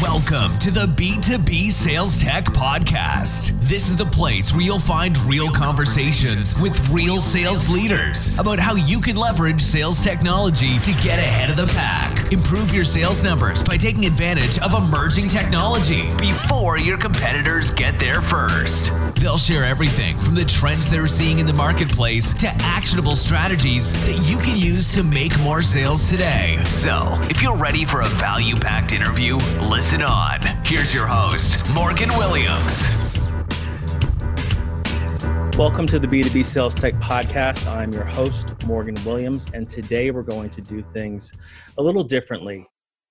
Welcome to the B2B Sales Tech Podcast. This is the place where you'll find real conversations with real sales leaders about how you can leverage sales technology to get ahead of the pack. Improve your sales numbers by taking advantage of emerging technology before your competitors get there first. They'll share everything from the trends they're seeing in the marketplace to actionable strategies that you can use to make more sales today. So, if you're ready for a value packed interview, listen Listen on. Here's your host, Morgan Williams. Welcome to the B2B Sales Tech Podcast. I'm your host, Morgan Williams, and today we're going to do things a little differently.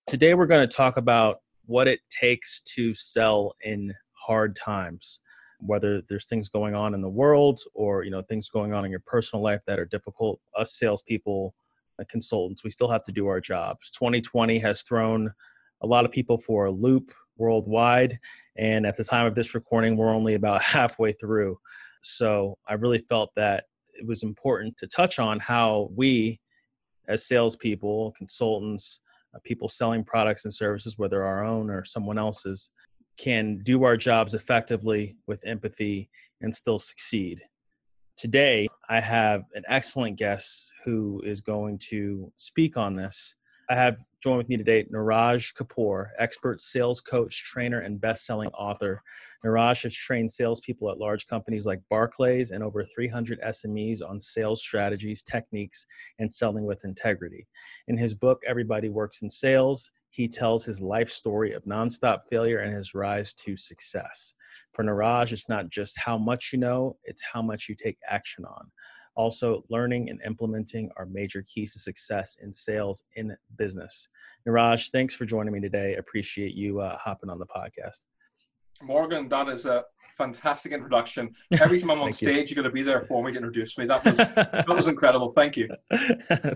Today we're going to talk about what it takes to sell in hard times whether there's things going on in the world or you know things going on in your personal life that are difficult us salespeople and consultants we still have to do our jobs 2020 has thrown a lot of people for a loop worldwide. And at the time of this recording, we're only about halfway through. So I really felt that it was important to touch on how we, as salespeople, consultants, uh, people selling products and services, whether our own or someone else's, can do our jobs effectively with empathy and still succeed. Today, I have an excellent guest who is going to speak on this. I have joined with me today Niraj Kapoor, expert sales coach, trainer, and best-selling author. Niraj has trained salespeople at large companies like Barclays and over 300 SMEs on sales strategies, techniques, and selling with integrity. In his book, Everybody Works in Sales, he tells his life story of nonstop failure and his rise to success. For Niraj, it's not just how much you know, it's how much you take action on. Also, learning and implementing are major keys to success in sales in business. Niraj, thanks for joining me today. Appreciate you uh, hopping on the podcast. Morgan, that is a fantastic introduction. Every time I'm on stage, you. are going to be there for me to introduce me. That was that was incredible. Thank you.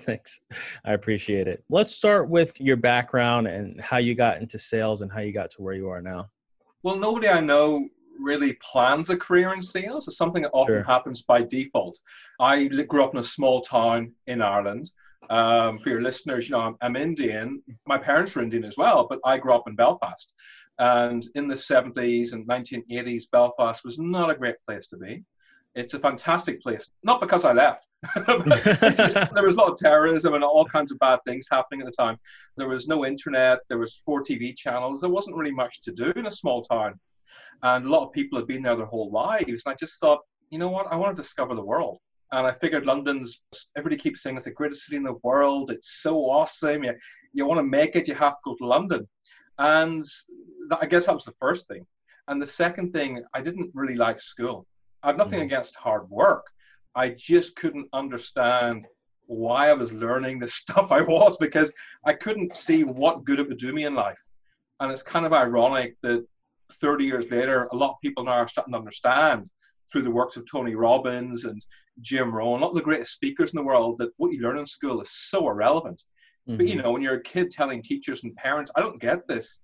Thanks. I appreciate it. Let's start with your background and how you got into sales and how you got to where you are now. Well, nobody I know really plans a career in sales. It's something that often sure. happens by default. I grew up in a small town in Ireland. Um, for your listeners, you know, I'm, I'm, Indian. My parents were Indian as well, but I grew up in Belfast. And in the 70s and 1980s, Belfast was not a great place to be. It's a fantastic place, not because I left. just, there was a lot of terrorism and all kinds of bad things happening at the time. There was no internet. There was four TV channels. There wasn't really much to do in a small town. And a lot of people have been there their whole lives. And I just thought, you know what? I want to discover the world. And I figured London's, everybody keeps saying it's the greatest city in the world. It's so awesome. You, you want to make it, you have to go to London. And I guess that was the first thing. And the second thing, I didn't really like school. I have nothing mm. against hard work. I just couldn't understand why I was learning the stuff I was because I couldn't see what good it would do me in life. And it's kind of ironic that 30 years later, a lot of people now are starting to understand through the works of Tony Robbins and Jim Rohn, a lot of the greatest speakers in the world, that what you learn in school is so irrelevant. Mm-hmm. But you mm-hmm. know, when you're a kid telling teachers and parents, I don't get this,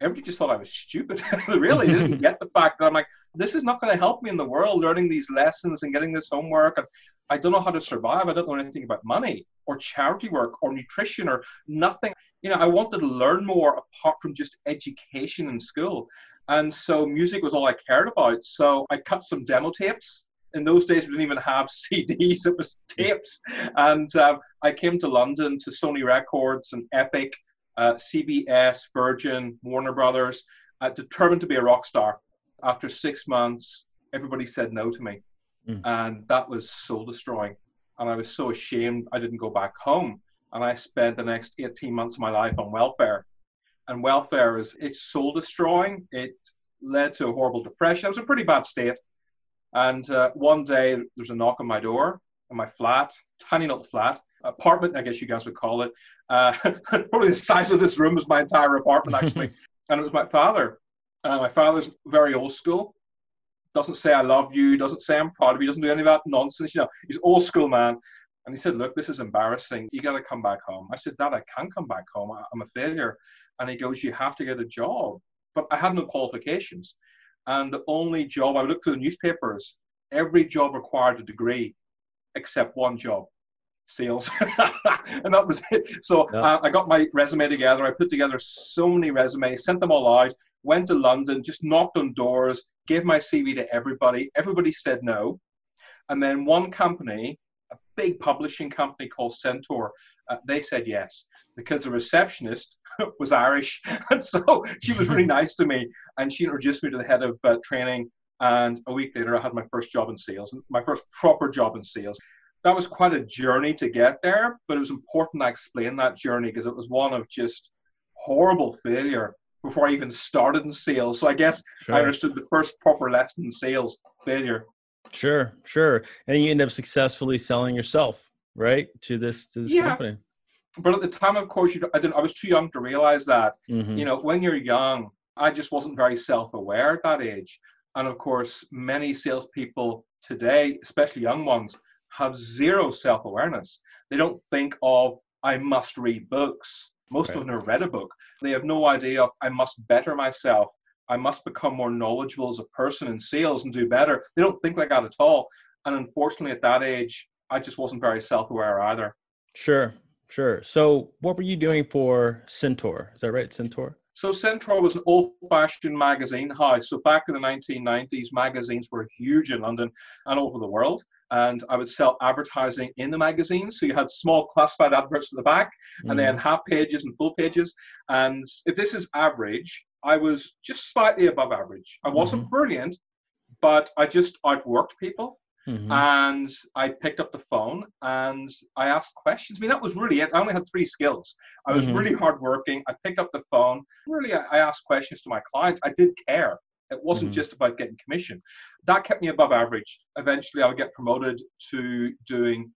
everybody just thought I was stupid. they really didn't get the fact that I'm like, this is not going to help me in the world learning these lessons and getting this homework. And I don't know how to survive. I don't know anything about money or charity work or nutrition or nothing. You know, I wanted to learn more apart from just education in school. And so music was all I cared about. So I cut some demo tapes. In those days, we didn't even have CDs, it was tapes. And um, I came to London to Sony Records and Epic, uh, CBS, Virgin, Warner Brothers, uh, determined to be a rock star. After six months, everybody said no to me. Mm. And that was soul destroying. And I was so ashamed I didn't go back home. And I spent the next 18 months of my life on welfare and welfare is it's soul destroying. It led to a horrible depression. I was in a pretty bad state. And uh, one day there was a knock on my door in my flat, tiny little flat, apartment, I guess you guys would call it. Uh, probably the size of this room was my entire apartment, actually. and it was my father. Uh, my father's very old school. Doesn't say I love you. Doesn't say I'm proud of you. Doesn't do any of that nonsense. You know, he's old school man. And he said, "Look, this is embarrassing. You got to come back home." I said, "Dad, I can't come back home. I'm a failure." And he goes, "You have to get a job." But I had no qualifications, and the only job I looked through the newspapers. Every job required a degree, except one job, sales, and that was it. So yeah. uh, I got my resume together. I put together so many resumes, sent them all out. Went to London, just knocked on doors, gave my CV to everybody. Everybody said no. And then one company a big publishing company called Centaur. Uh, they said yes because the receptionist was Irish, and so she was really nice to me, and she introduced me to the head of uh, training. And a week later, I had my first job in sales, my first proper job in sales. That was quite a journey to get there, but it was important I explain that journey because it was one of just horrible failure before I even started in sales. So I guess sure. I understood the first proper lesson in sales failure. Sure, sure. And you end up successfully selling yourself, right, to this to this yeah. company. But at the time, of course, you, I didn't. I was too young to realize that. Mm-hmm. You know, when you're young, I just wasn't very self-aware at that age. And of course, many salespeople today, especially young ones, have zero self-awareness. They don't think of I must read books. Most right. of them have read a book. They have no idea of I must better myself. I must become more knowledgeable as a person in sales and do better. They don't think like that at all. And unfortunately, at that age, I just wasn't very self aware either. Sure, sure. So, what were you doing for Centaur? Is that right, Centaur? So, Centaur was an old fashioned magazine house. So, back in the 1990s, magazines were huge in London and over the world and I would sell advertising in the magazine. So you had small classified adverts at the back, and mm. then half pages and full pages. And if this is average, I was just slightly above average. I wasn't mm-hmm. brilliant, but I just outworked people. Mm-hmm. And I picked up the phone and I asked questions. I mean, that was really it. I only had three skills. I was mm-hmm. really hardworking. I picked up the phone. Really, I asked questions to my clients. I did care. It wasn't mm-hmm. just about getting commission. That kept me above average. Eventually, I would get promoted to doing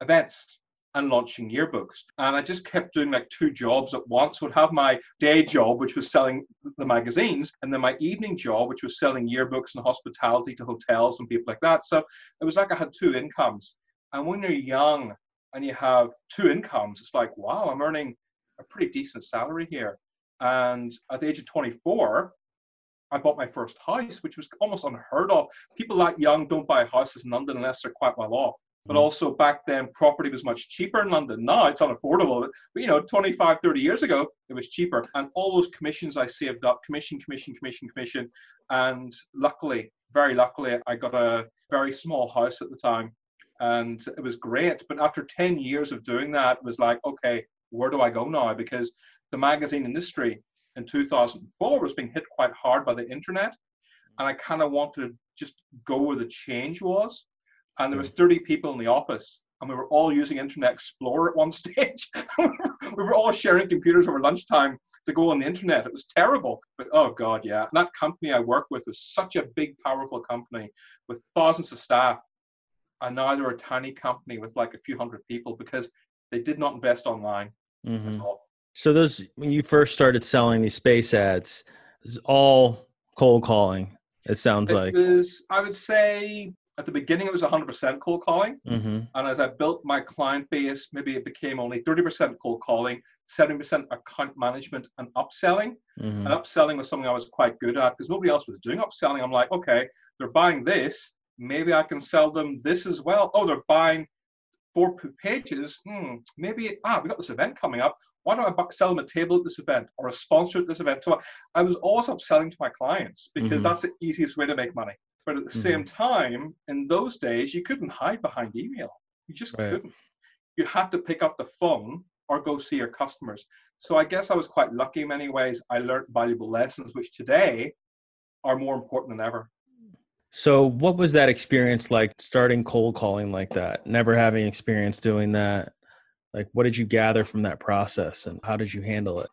events and launching yearbooks. And I just kept doing like two jobs at once. So I'd have my day job, which was selling the magazines, and then my evening job, which was selling yearbooks and hospitality to hotels and people like that. So it was like I had two incomes. And when you're young and you have two incomes, it's like, wow, I'm earning a pretty decent salary here. And at the age of 24, I bought my first house, which was almost unheard of. People that young don't buy houses in London unless they're quite well off. But mm. also back then, property was much cheaper in London. Now it's unaffordable. But you know, 25, 30 years ago, it was cheaper. And all those commissions I saved up, commission, commission, commission, commission. And luckily, very luckily, I got a very small house at the time. And it was great. But after 10 years of doing that, it was like, okay, where do I go now? Because the magazine industry in 2004 was being hit quite hard by the internet. And I kind of wanted to just go where the change was. And there was 30 people in the office and we were all using internet explorer at one stage. We were all sharing computers over lunchtime to go on the internet. It was terrible but oh god yeah. And that company i worked with was such a big powerful company with thousands of staff and now they're a tiny company with like a few hundred people because they did not invest online. Mm-hmm. at all so those when you first started selling these space ads all cold calling it sounds it like. was, i would say at the beginning it was 100% cold calling. Mm-hmm. and as i built my client base maybe it became only 30% cold calling 70% account management and upselling. Mm-hmm. and upselling was something i was quite good at because nobody else was doing upselling. I'm like okay they're buying this. Maybe i can sell them this as well. Oh they're buying four pages? Hmm, maybe ah we got this event coming up why don't I sell them a table at this event or a sponsor at this event? So I was always upselling to my clients because mm-hmm. that's the easiest way to make money. But at the mm-hmm. same time, in those days, you couldn't hide behind email. You just right. couldn't. You had to pick up the phone or go see your customers. So I guess I was quite lucky in many ways. I learned valuable lessons, which today are more important than ever. So, what was that experience like starting cold calling like that? Never having experience doing that. Like, what did you gather from that process and how did you handle it?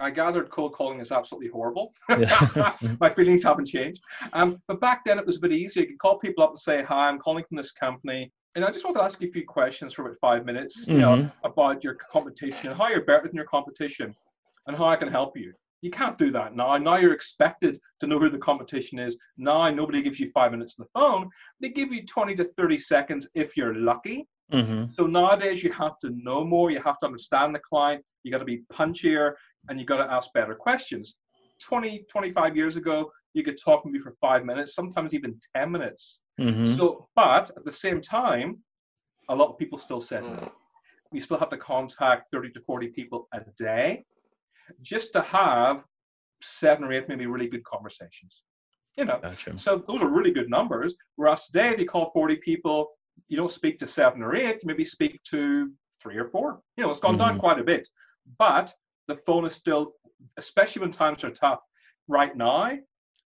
I gathered cold calling is absolutely horrible. My feelings haven't changed. Um, but back then it was a bit easier. You could call people up and say, "Hi, I'm calling from this company, and I just want to ask you a few questions for about five minutes, you mm-hmm. know, about your competition and how you're better than your competition, and how I can help you." You can't do that now. Now you're expected to know who the competition is. Now nobody gives you five minutes on the phone. They give you 20 to 30 seconds if you're lucky. Mm-hmm. So nowadays you have to know more. You have to understand the client. You got to be punchier and you got to ask better questions. 20, 25 years ago, you could talk to me for five minutes, sometimes even 10 minutes. Mm-hmm. So, but at the same time, a lot of people still said no. We still have to contact 30 to 40 people a day just to have seven or eight maybe really good conversations. You know, gotcha. so those are really good numbers. Whereas today, if you call 40 people, you don't speak to seven or eight, maybe speak to three or four. You know, it's gone mm-hmm. down quite a bit. But the phone is still, especially when times are tough right now.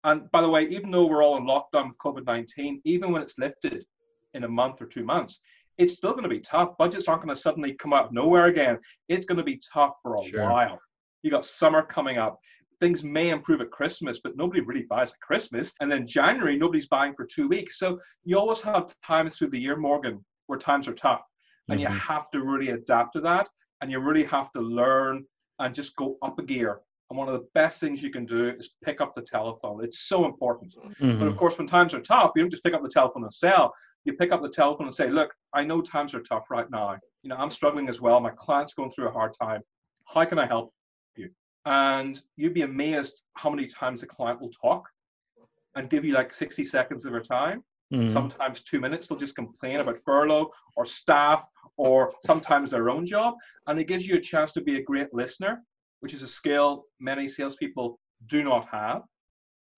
And by the way, even though we're all in lockdown with COVID 19, even when it's lifted in a month or two months, it's still going to be tough. Budgets aren't going to suddenly come out of nowhere again. It's going to be tough for a sure. while. You got summer coming up. Things may improve at Christmas, but nobody really buys at Christmas. And then January, nobody's buying for two weeks. So you always have times through the year, Morgan, where times are tough. And mm-hmm. you have to really adapt to that. And you really have to learn and just go up a gear. And one of the best things you can do is pick up the telephone. It's so important. Mm-hmm. But of course, when times are tough, you don't just pick up the telephone and sell. You pick up the telephone and say, Look, I know times are tough right now. You know, I'm struggling as well. My client's going through a hard time. How can I help? And you'd be amazed how many times a client will talk and give you like 60 seconds of their time mm. sometimes two minutes they'll just complain about furlough or staff or sometimes their own job and it gives you a chance to be a great listener which is a skill many salespeople do not have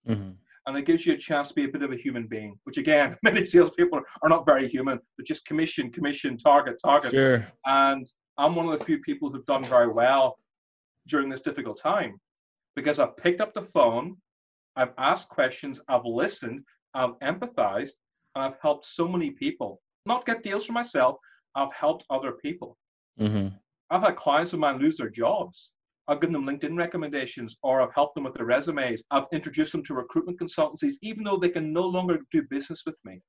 mm-hmm. and it gives you a chance to be a bit of a human being which again many salespeople are not very human they're just commission commission target target sure. and i'm one of the few people who've done very well during this difficult time because I've picked up the phone, I've asked questions, I've listened, I've empathized, and I've helped so many people. Not get deals for myself, I've helped other people. Mm-hmm. I've had clients of mine lose their jobs. I've given them LinkedIn recommendations or I've helped them with their resumes. I've introduced them to recruitment consultancies, even though they can no longer do business with me.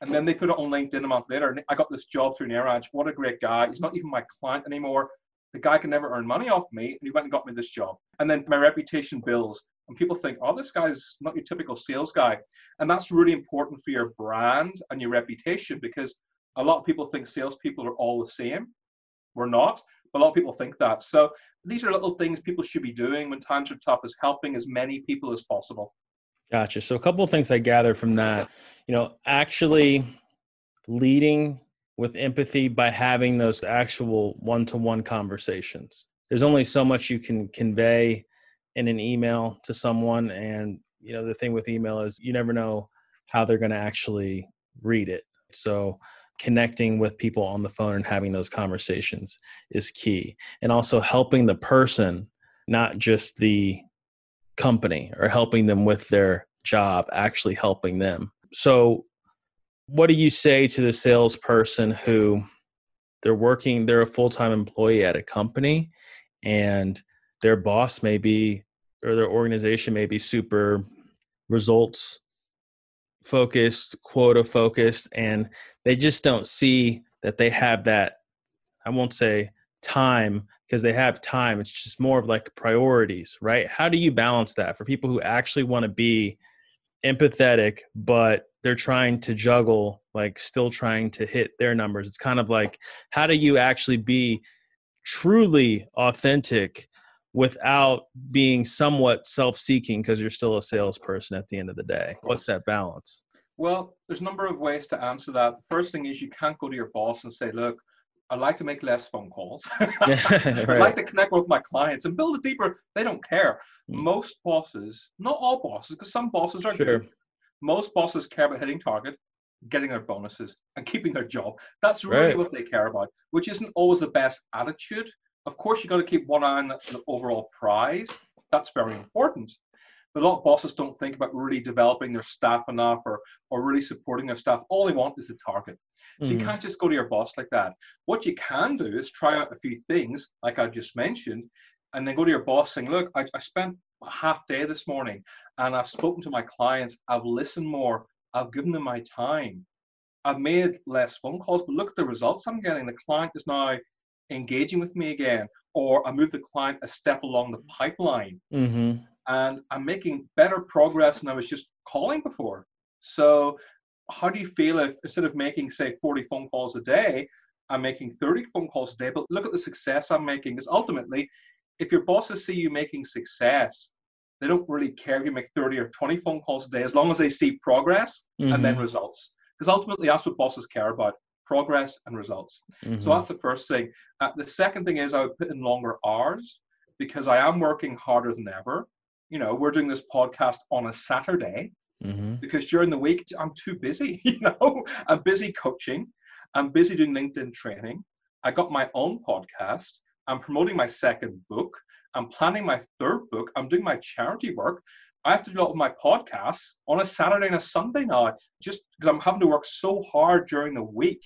And then they put it on LinkedIn a month later. And I got this job through Niraj. What a great guy. He's not even my client anymore the guy can never earn money off me, and he went and got me this job. And then my reputation builds, and people think, oh, this guy's not your typical sales guy. And that's really important for your brand and your reputation because a lot of people think salespeople are all the same. We're not, but a lot of people think that. So these are little things people should be doing when times are tough, is helping as many people as possible. Gotcha. So a couple of things I gather from that, you know, actually leading with empathy by having those actual one-to-one conversations. There's only so much you can convey in an email to someone and you know the thing with email is you never know how they're going to actually read it. So connecting with people on the phone and having those conversations is key. And also helping the person not just the company or helping them with their job actually helping them. So what do you say to the salesperson who they're working they're a full-time employee at a company and their boss may be or their organization may be super results focused quota focused and they just don't see that they have that i won't say time because they have time. It's just more of like priorities right? How do you balance that for people who actually want to be empathetic but they're trying to juggle like still trying to hit their numbers it's kind of like how do you actually be truly authentic without being somewhat self-seeking because you're still a salesperson at the end of the day what's that balance well there's a number of ways to answer that the first thing is you can't go to your boss and say look I'd like to make less phone calls. right. I like to connect with my clients and build a deeper. They don't care. Mm. Most bosses, not all bosses, because some bosses are sure. good, most bosses care about hitting target, getting their bonuses, and keeping their job. That's really right. what they care about, which isn't always the best attitude. Of course, you've got to keep one eye on the, the overall prize. That's very important. But a lot of bosses don't think about really developing their staff enough or, or really supporting their staff. All they want is the target. So mm. you can't just go to your boss like that. What you can do is try out a few things, like I just mentioned, and then go to your boss saying, look, I, I spent half day this morning and I've spoken to my clients, I've listened more, I've given them my time. I've made less phone calls, but look at the results I'm getting. The client is now engaging with me again, or I move the client a step along the pipeline. Mm-hmm. And I'm making better progress than I was just calling before. So, how do you feel if instead of making, say, 40 phone calls a day, I'm making 30 phone calls a day? But look at the success I'm making. Because ultimately, if your bosses see you making success, they don't really care if you make 30 or 20 phone calls a day as long as they see progress mm-hmm. and then mm-hmm. results. Because ultimately, that's what bosses care about progress and results. Mm-hmm. So that's the first thing. Uh, the second thing is I would put in longer hours because I am working harder than ever. You know, we're doing this podcast on a Saturday mm-hmm. because during the week I'm too busy. You know, I'm busy coaching, I'm busy doing LinkedIn training. I got my own podcast. I'm promoting my second book. I'm planning my third book. I'm doing my charity work. I have to do a lot of my podcasts on a Saturday and a Sunday now, just because I'm having to work so hard during the week.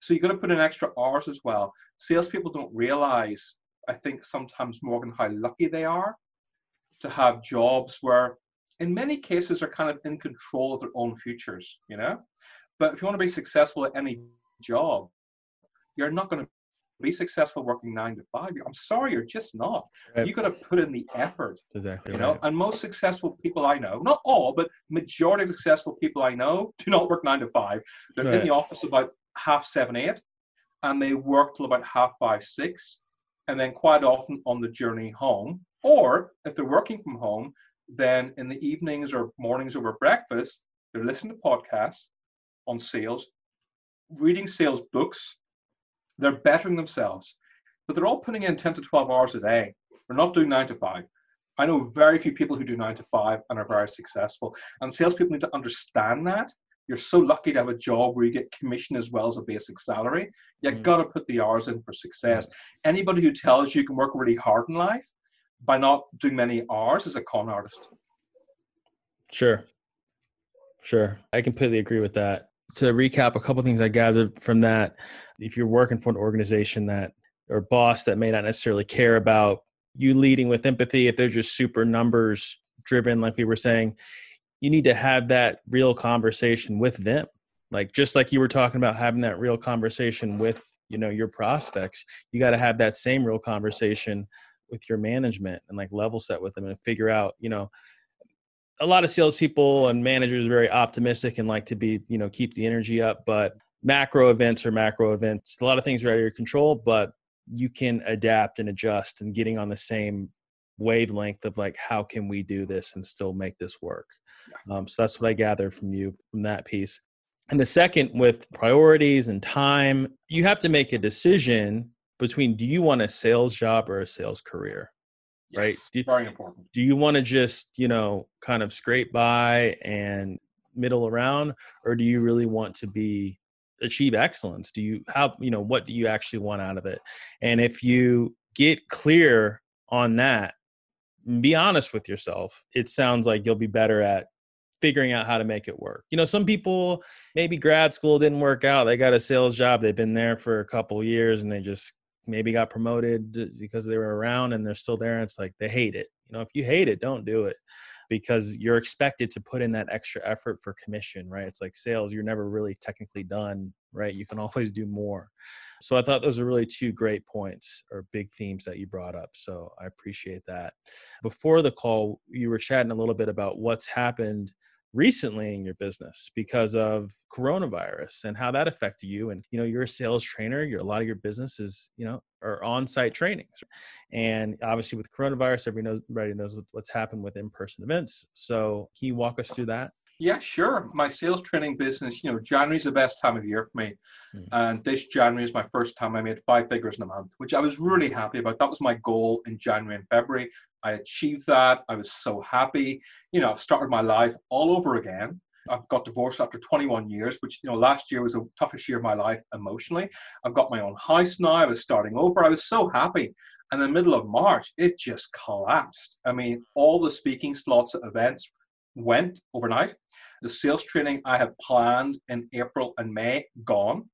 So you've got to put in extra hours as well. Salespeople don't realize, I think sometimes, Morgan, how lucky they are to have jobs where, in many cases, they're kind of in control of their own futures, you know? But if you want to be successful at any job, you're not going to be successful working nine to five. I'm sorry, you're just not. Right. You got to put in the effort. Exactly. You know, and most successful people I know, not all, but majority of successful people I know, do not work nine to five. They're right. in the office about half seven, eight, and they work till about half five, six, and then quite often on the journey home. Or if they're working from home, then in the evenings or mornings over breakfast, they're listening to podcasts on sales, reading sales books, they're bettering themselves, but they're all putting in 10 to 12 hours a day. They're not doing nine to five. I know very few people who do nine to five and are very successful. And salespeople need to understand that. You're so lucky to have a job where you get commission as well as a basic salary. You mm. got to put the hours in for success. Anybody who tells you you can work really hard in life by not doing many hours is a con artist. Sure. Sure. I completely agree with that to recap a couple things I gathered from that, if you're working for an organization that or boss that may not necessarily care about you leading with empathy, if they're just super numbers driven, like we were saying, you need to have that real conversation with them. Like just like you were talking about having that real conversation with you know your prospects, you got to have that same real conversation with your management and like level set with them and figure out you know a lot of salespeople and managers are very optimistic and like to be, you know, keep the energy up. But macro events are macro events. A lot of things are out of your control, but you can adapt and adjust and getting on the same wavelength of like, how can we do this and still make this work? Um, so that's what I gathered from you from that piece. And the second, with priorities and time, you have to make a decision between do you want a sales job or a sales career? Yes, right? Do, very important. Do you want to just, you know, kind of scrape by and middle around, or do you really want to be achieve excellence? Do you how you know what do you actually want out of it? And if you get clear on that, be honest with yourself. It sounds like you'll be better at figuring out how to make it work. You know, some people maybe grad school didn't work out. They got a sales job. They've been there for a couple years and they just maybe got promoted because they were around and they're still there and it's like they hate it. You know if you hate it don't do it because you're expected to put in that extra effort for commission right? It's like sales you're never really technically done right? You can always do more. So i thought those are really two great points or big themes that you brought up so i appreciate that. Before the call you were chatting a little bit about what's happened recently in your business because of coronavirus and how that affected you and you know you're a sales trainer you're a lot of your business is you know are on-site trainings and obviously with coronavirus everybody knows everybody knows what's happened with in-person events so can you walk us through that yeah, sure. My sales training business, you know, January is the best time of year for me. Mm. And this January is my first time I made five figures in a month, which I was really happy about. That was my goal in January and February. I achieved that. I was so happy. You know, I've started my life all over again. I've got divorced after 21 years, which, you know, last year was the toughest year of my life emotionally. I've got my own house now. I was starting over. I was so happy. And the middle of March, it just collapsed. I mean, all the speaking slots at events went overnight. The sales training I had planned in April and May, gone.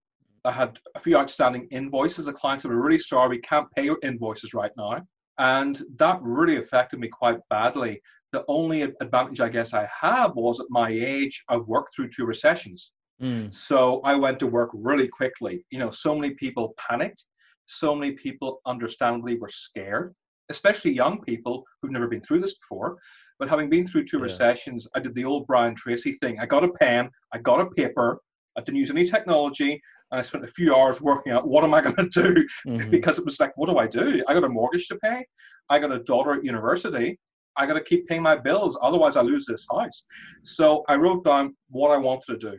I had a few outstanding invoices. The clients said, We're really sorry, we can't pay your invoices right now And that really affected me quite badly. The only advantage I guess I had was at my age, I worked through two recessions. Mm. So I went to work really quickly. You know, so many people panicked. So many people understandably were scared, especially young people who've never been through this before. But having been through two yeah. recessions, I did the old Brian Tracy thing. I got a pen, I got a paper, I didn't use any technology, and I spent a few hours working out what am I going to do mm-hmm. because it was like, what do I do? I got a mortgage to pay, I got a daughter at university, I got to keep paying my bills, otherwise I lose this house. So I wrote down what I wanted to do,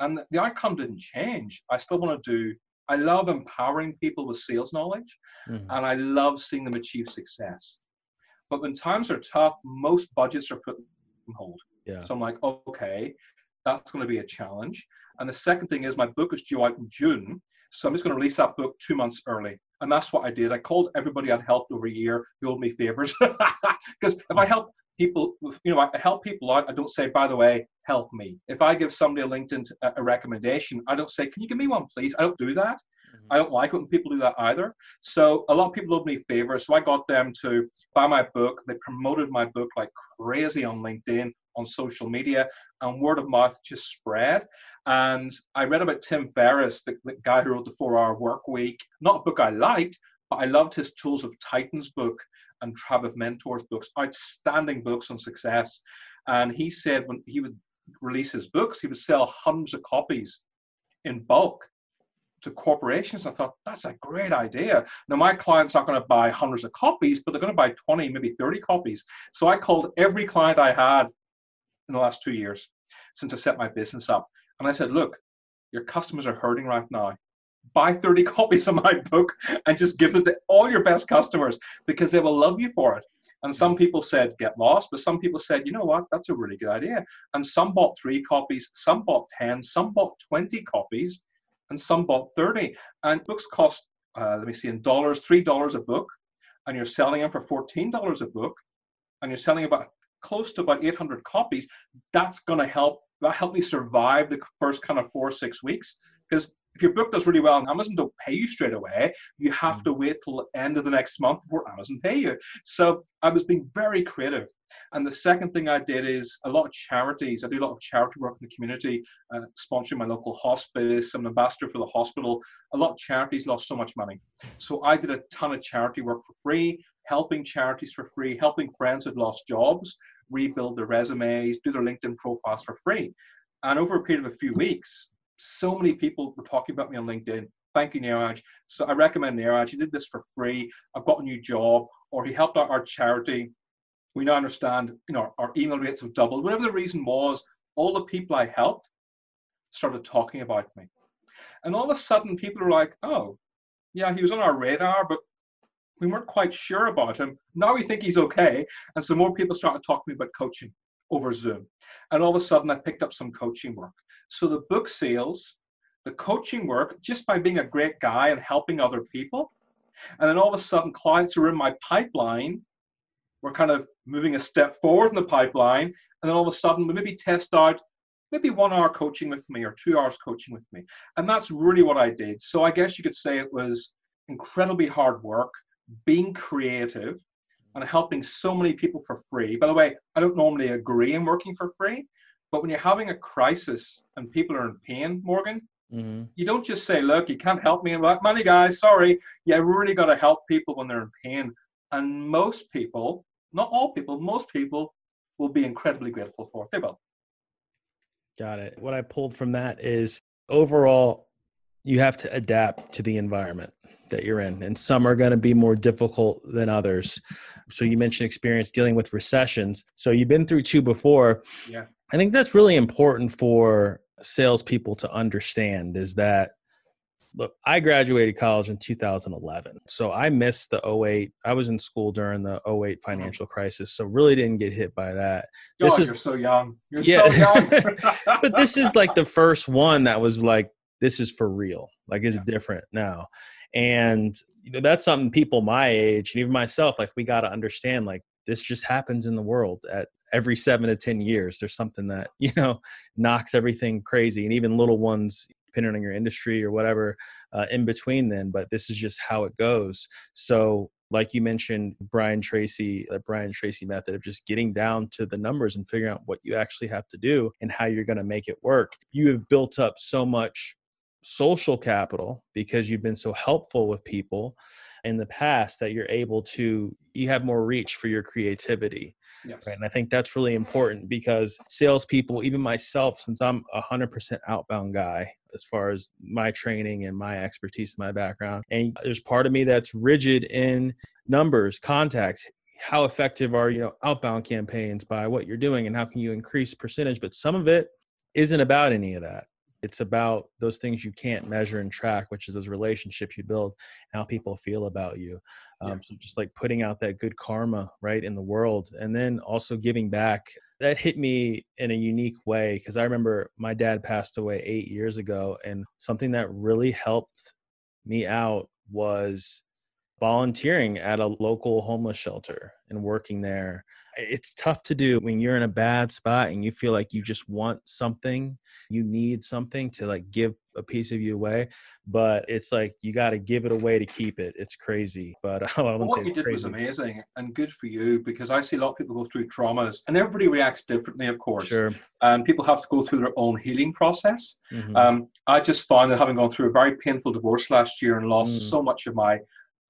and the outcome didn't change. I still want to do. I love empowering people with sales knowledge, mm-hmm. and I love seeing them achieve success. But when times are tough, most budgets are put on hold. Yeah. So I'm like, okay, that's going to be a challenge. And the second thing is my book is due out in June. So I'm just going to release that book two months early. And that's what I did. I called everybody I'd helped over a year who owed me favors. Because if I help people, you know, I help people out, I don't say, by the way, help me. If I give somebody a LinkedIn a recommendation, I don't say, can you give me one, please? I don't do that. Mm-hmm. I don't like it when people do that either. So a lot of people owed me favors. So I got them to buy my book. They promoted my book like crazy on LinkedIn, on social media, and word of mouth just spread. And I read about Tim Ferriss, the, the guy who wrote the Four Hour Work Week. Not a book I liked, but I loved his Tools of Titans book and Tribe of Mentors books, outstanding books on success. And he said when he would release his books, he would sell hundreds of copies in bulk to corporations. I thought that's a great idea. Now my clients aren't going to buy hundreds of copies, but they're going to buy 20, maybe 30 copies. So I called every client I had in the last two years since I set my business up. And I said, look, your customers are hurting right now. Buy 30 copies of my book and just give them to all your best customers because they will love you for it. And some people said, get lost, but some people said, you know what, that's a really good idea. And some bought three copies, some bought 10, some bought 20 copies, and some bought 30. And books cost, uh, let me see, in dollars, $3 a book, and you're selling them for $14 a book, and you're selling about close to about 800 copies. That's going to help that helped me survive the first kind of four or six weeks. Because if your book does really well and Amazon don't pay you straight away, you have mm. to wait till the end of the next month before Amazon pay you. So I was being very creative. And the second thing I did is a lot of charities. I do a lot of charity work in the community, uh, sponsoring my local hospice. I'm an ambassador for the hospital. A lot of charities lost so much money. So I did a ton of charity work for free, helping charities for free, helping friends who'd lost jobs rebuild their resumes, do their LinkedIn profiles for free. And over a period of a few weeks, so many people were talking about me on LinkedIn. Thank you, Niraj. So I recommend Niraj. He did this for free. I've got a new job, or he helped out our charity. We now understand, you know, our email rates have doubled. Whatever the reason was, all the people I helped started talking about me. And all of a sudden, people are like, oh, yeah, he was on our radar, but we weren't quite sure about him. Now we think he's okay. And so more people started talking to me about coaching over Zoom. And all of a sudden, I picked up some coaching work. So the book sales, the coaching work, just by being a great guy and helping other people. And then all of a sudden, clients who are in my pipeline were kind of moving a step forward in the pipeline. And then all of a sudden, we maybe test out maybe one hour coaching with me or two hours coaching with me. And that's really what I did. So I guess you could say it was incredibly hard work being creative and helping so many people for free. By the way, I don't normally agree in working for free, but when you're having a crisis and people are in pain, Morgan, mm-hmm. you don't just say, look, you can't help me in like money, guys, sorry. You really got to help people when they're in pain. And most people, not all people, most people will be incredibly grateful for it. They will. Got it. What I pulled from that is overall, you have to adapt to the environment that you're in and some are going to be more difficult than others. So you mentioned experience dealing with recessions. So you've been through two before. Yeah. I think that's really important for salespeople to understand is that look i graduated college in 2011 so i missed the 08 i was in school during the 08 uh-huh. financial crisis so really didn't get hit by that. This is you're so young. You're yeah. so young. But this is like the first one that was like this is for real like it's yeah. different now. And you know that's something people my age and even myself like we got to understand like this just happens in the world at every seven to ten years. There's something that you know knocks everything crazy and even little ones depending on your industry or whatever uh, in between then but this is just how it goes. So like you mentioned brian tracy the brian tracy method of just getting down to the numbers and figuring out what you actually have to do and how you're going to make it work. You have built up so much social capital because you've been so helpful with people in the past that you're able to you have more reach for your creativity yes. right? And i think that's really important because salespeople even myself since i'm a 100% outbound guy as far as my training and my expertise my background and there's part of me that's rigid in numbers contacts. How effective are you know outbound campaigns by what you're doing and how can you increase percentage? But some of it isn't about any of that it's about those things you can't measure and track which is those relationships you build how people feel about you. Um, yeah. so just like putting out that good karma right in the world and then also giving back. That hit me in a unique way because i remember my dad passed away eight years ago and something that really helped me out was volunteering at a local homeless shelter and working there it's tough to do when you're in a bad spot and you feel like you just want something you need something to like give a piece of you away but it's like you got to give it away to keep it it's crazy but well, what you did crazy. was amazing and good for you because i see a lot of people go through traumas and everybody reacts differently of course sure. and people have to go through their own healing process mm-hmm. um, i just found that having gone through a very painful divorce last year and lost mm. so much of my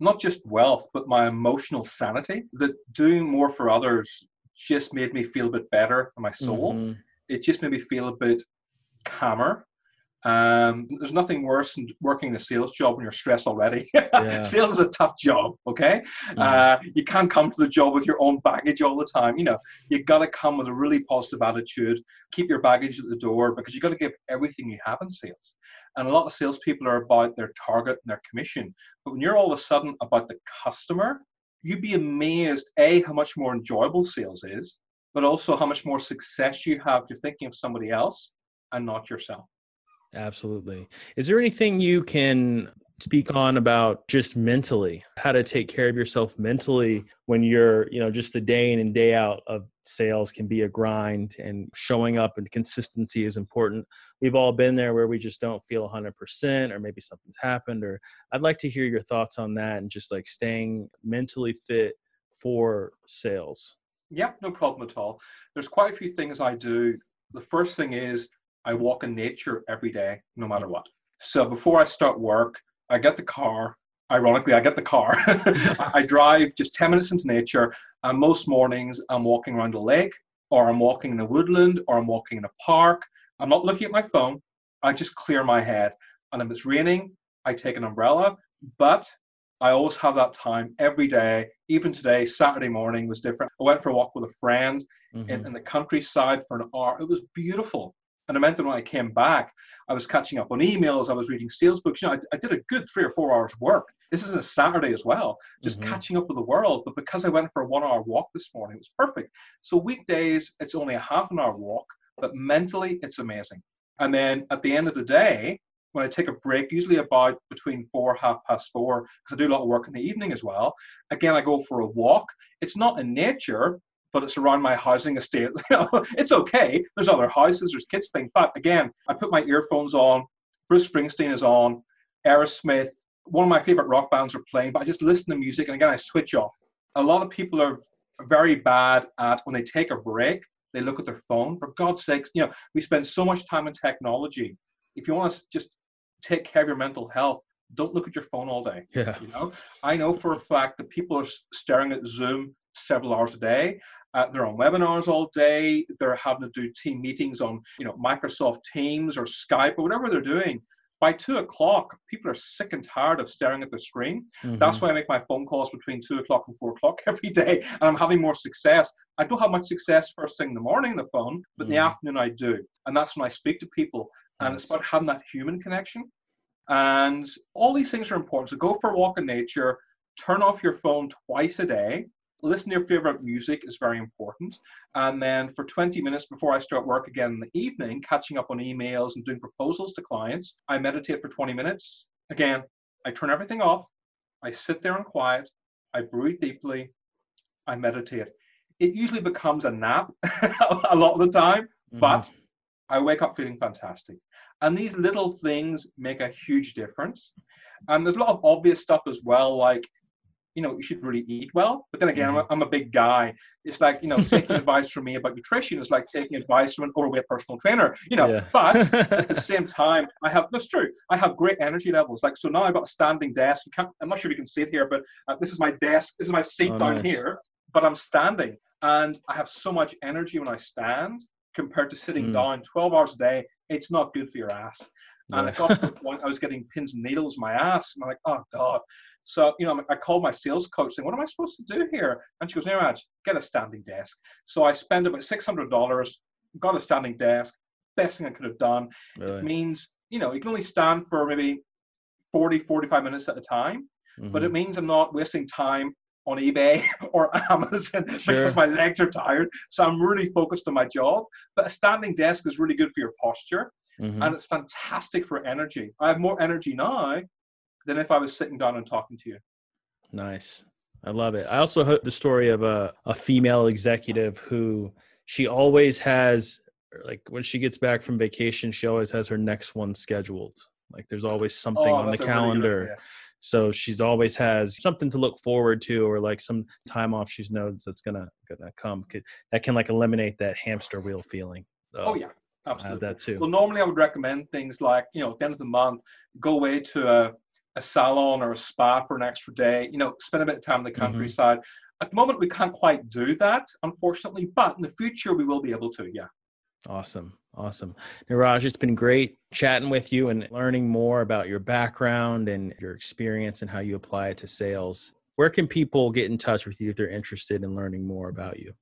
not just wealth, but my emotional sanity. That doing more for others just made me feel a bit better in my soul. Mm-hmm. It just made me feel a bit calmer. Um, there's nothing worse than working in a sales job when you're stressed already. Yeah. sales is a tough job, okay? Mm-hmm. Uh, you can't come to the job with your own baggage all the time. You know, you got to come with a really positive attitude, keep your baggage at the door because you've got to give everything you have in sales. And a lot of salespeople are about their target and their commission. But when you're all of a sudden about the customer, you'd be amazed, A, how much more enjoyable sales is, but also how much more success you have to thinking of somebody else and not yourself. Absolutely. Is there anything you can speak on about just mentally how to take care of yourself mentally when you're you know just a day in and day out of sales can be a grind and showing up and consistency is important? We've all been there where we just don't feel 100% or maybe something's happened or i'd like to hear your thoughts on that and just like staying mentally fit for sales. Yep, no problem at all. There's quite a few things i do. The first thing is i walk in nature every day no matter what so before i start work I get the car. Ironically, I get the car. I drive just 10 minutes into nature. And most mornings, I'm walking around a lake, or I'm walking in a woodland, or I'm walking in a park. I'm not looking at my phone. I just clear my head. And if it's raining, I take an umbrella. But I always have that time every day. Even today, Saturday morning was different. I went for a walk with a friend mm-hmm. in, in the countryside for an hour. It was beautiful. And I meant that when I came back, I was catching up on emails, I was reading sales books. You know, I, I did a good three or four hours work. This is a Saturday as well, just mm-hmm. catching up with the world. But because I went for a one hour walk this morning, it was perfect. So weekdays, it's only a half an hour walk, but mentally, it's amazing. And then at the end of the day, when I take a break, usually about between four, half past four, because I do a lot of work in the evening as well. Again, I go for a walk. It's not in nature, but it's around my housing estate. it's okay. There's other houses, there's kids playing. But again, I put my earphones on. Bruce Springsteen is on. Aerosmith. One of my favorite rock bands are playing, but I just listen to music and again I switch off. A lot of people are very bad at when they take a break, they look at their phone. For God's sakes, you know, we spend so much time in technology. If you want to just take care of your mental health, don't look at your phone all day. Yeah. You know, I know for a fact that people are staring at Zoom several hours a day. Uh, they're on webinars all day. They're having to do team meetings on, you know, Microsoft Teams or Skype or whatever they're doing. By two o'clock, people are sick and tired of staring at the screen. Mm-hmm. That's why I make my phone calls between two o'clock and four o'clock every day, and I'm having more success. I don't have much success first thing in the morning on the phone, but mm-hmm. in the mm-hmm. afternoon I do, and that's when I speak to people. And it's about having that human connection. And all these things are important. So go for a walk in nature. Turn off your phone twice a day listen to your favorite music is very important. And then for 20 minutes before I start work again in the evening, catching up on emails and doing proposals to clients, I meditate for 20 minutes. Again, I turn everything off. I sit there in quiet. I breathe deeply. I meditate. It usually becomes a nap a lot of the time, mm-hmm. but I wake up feeling fantastic. And these little things make a huge difference. And there's a lot of obvious stuff as well, like you know, you should really eat well. But then again, mm-hmm. I'm, a, I'm, a big guy. It's like, you know, taking advice from me about nutrition is like taking advice from an overweight personal trainer, you know. Yeah. But at the same time, I have, that's true, I have great energy levels. Like, so now I've got a standing desk. You can't, I'm not sure if you can see it here, but uh, this is my desk. This is my seat oh, down nice. here, but I'm standing. And I have so much energy when I stand compared to sitting mm. down 12 hours a day. It's not good for your ass. And yeah. it got to the point I was getting pins and needles in my ass. And I'm like, oh God. So, you know, I called my sales coach saying, what am I supposed to do here? And she goes, Niraj, get a standing desk. So I spent about $600, got a standing desk, best thing I could have done. Really? It means, you know, you can only stand for maybe 40, 45 minutes at a time, mm-hmm. but it mm-hmm. means I'm not wasting time on eBay or Amazon sure. because my legs are tired. So I'm really focused on my job. But a standing desk is really good for your posture. Mm-hmm. And it's fantastic for energy. I have more energy now than if I was sitting down and talking to you. Nice. I love it. I also heard the story of a, a female executive who she always has like when she gets back from vacation, she always has her next one scheduled. Like there's always something oh, on the calendar. Really. So she's always has something to look forward to or like some time off she knows that's gonna gonna come. That can like eliminate that hamster wheel feeling. So. Oh yeah, Absolutely. that too. Well, normally I would recommend things like, you know, at the end of the month, go away to a, a salon or a spa for an extra day, you know, spend a bit of time in the mm-hmm. countryside. Mm-hmm. At the moment, we can't quite do that, unfortunately, but in the future, we will be able to, yeah. Awesome. Awesome. Niraj, it's been great chatting with you and learning more about your background and your experience and how you apply it to sales. Where can people get in touch with you if they're interested in learning more about you?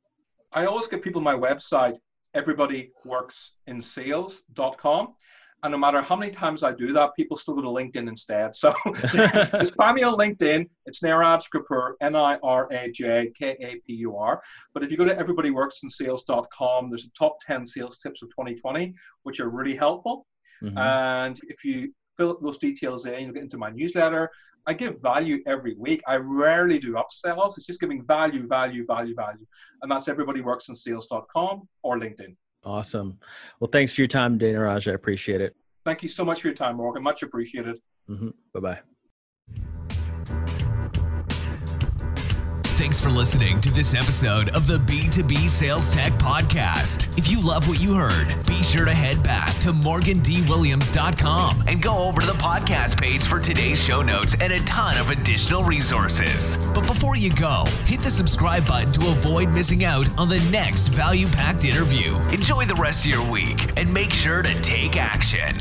I always give people my website, everybodyworksinsales.com. And no matter how many times I do that, people still go to LinkedIn instead. So just find me on LinkedIn. It's Niraj Kapur, N I R A J K A P U R. But if you go to everybodyworksinsales.com, there's a top 10 sales tips of 2020, which are really helpful. Mm-hmm. And if you fill those details in, you'll get into my newsletter. I give value every week. I rarely do upsells. It's just giving value, value, value, value. And that's everybodyworksinsales.com or LinkedIn. Awesome. Well, thanks for your time, Dana Raj. I appreciate it. Thank you so much for your time, Morgan. Much appreciated. Mm-hmm. Bye bye. Thanks for listening to this episode of the B2B Sales Tech Podcast. If you love what you heard, be sure to head back to morgandwilliams.com and go over to the podcast page for today's show notes and a ton of additional resources. But before you go, hit the subscribe button to avoid missing out on the next value packed interview. Enjoy the rest of your week and make sure to take action.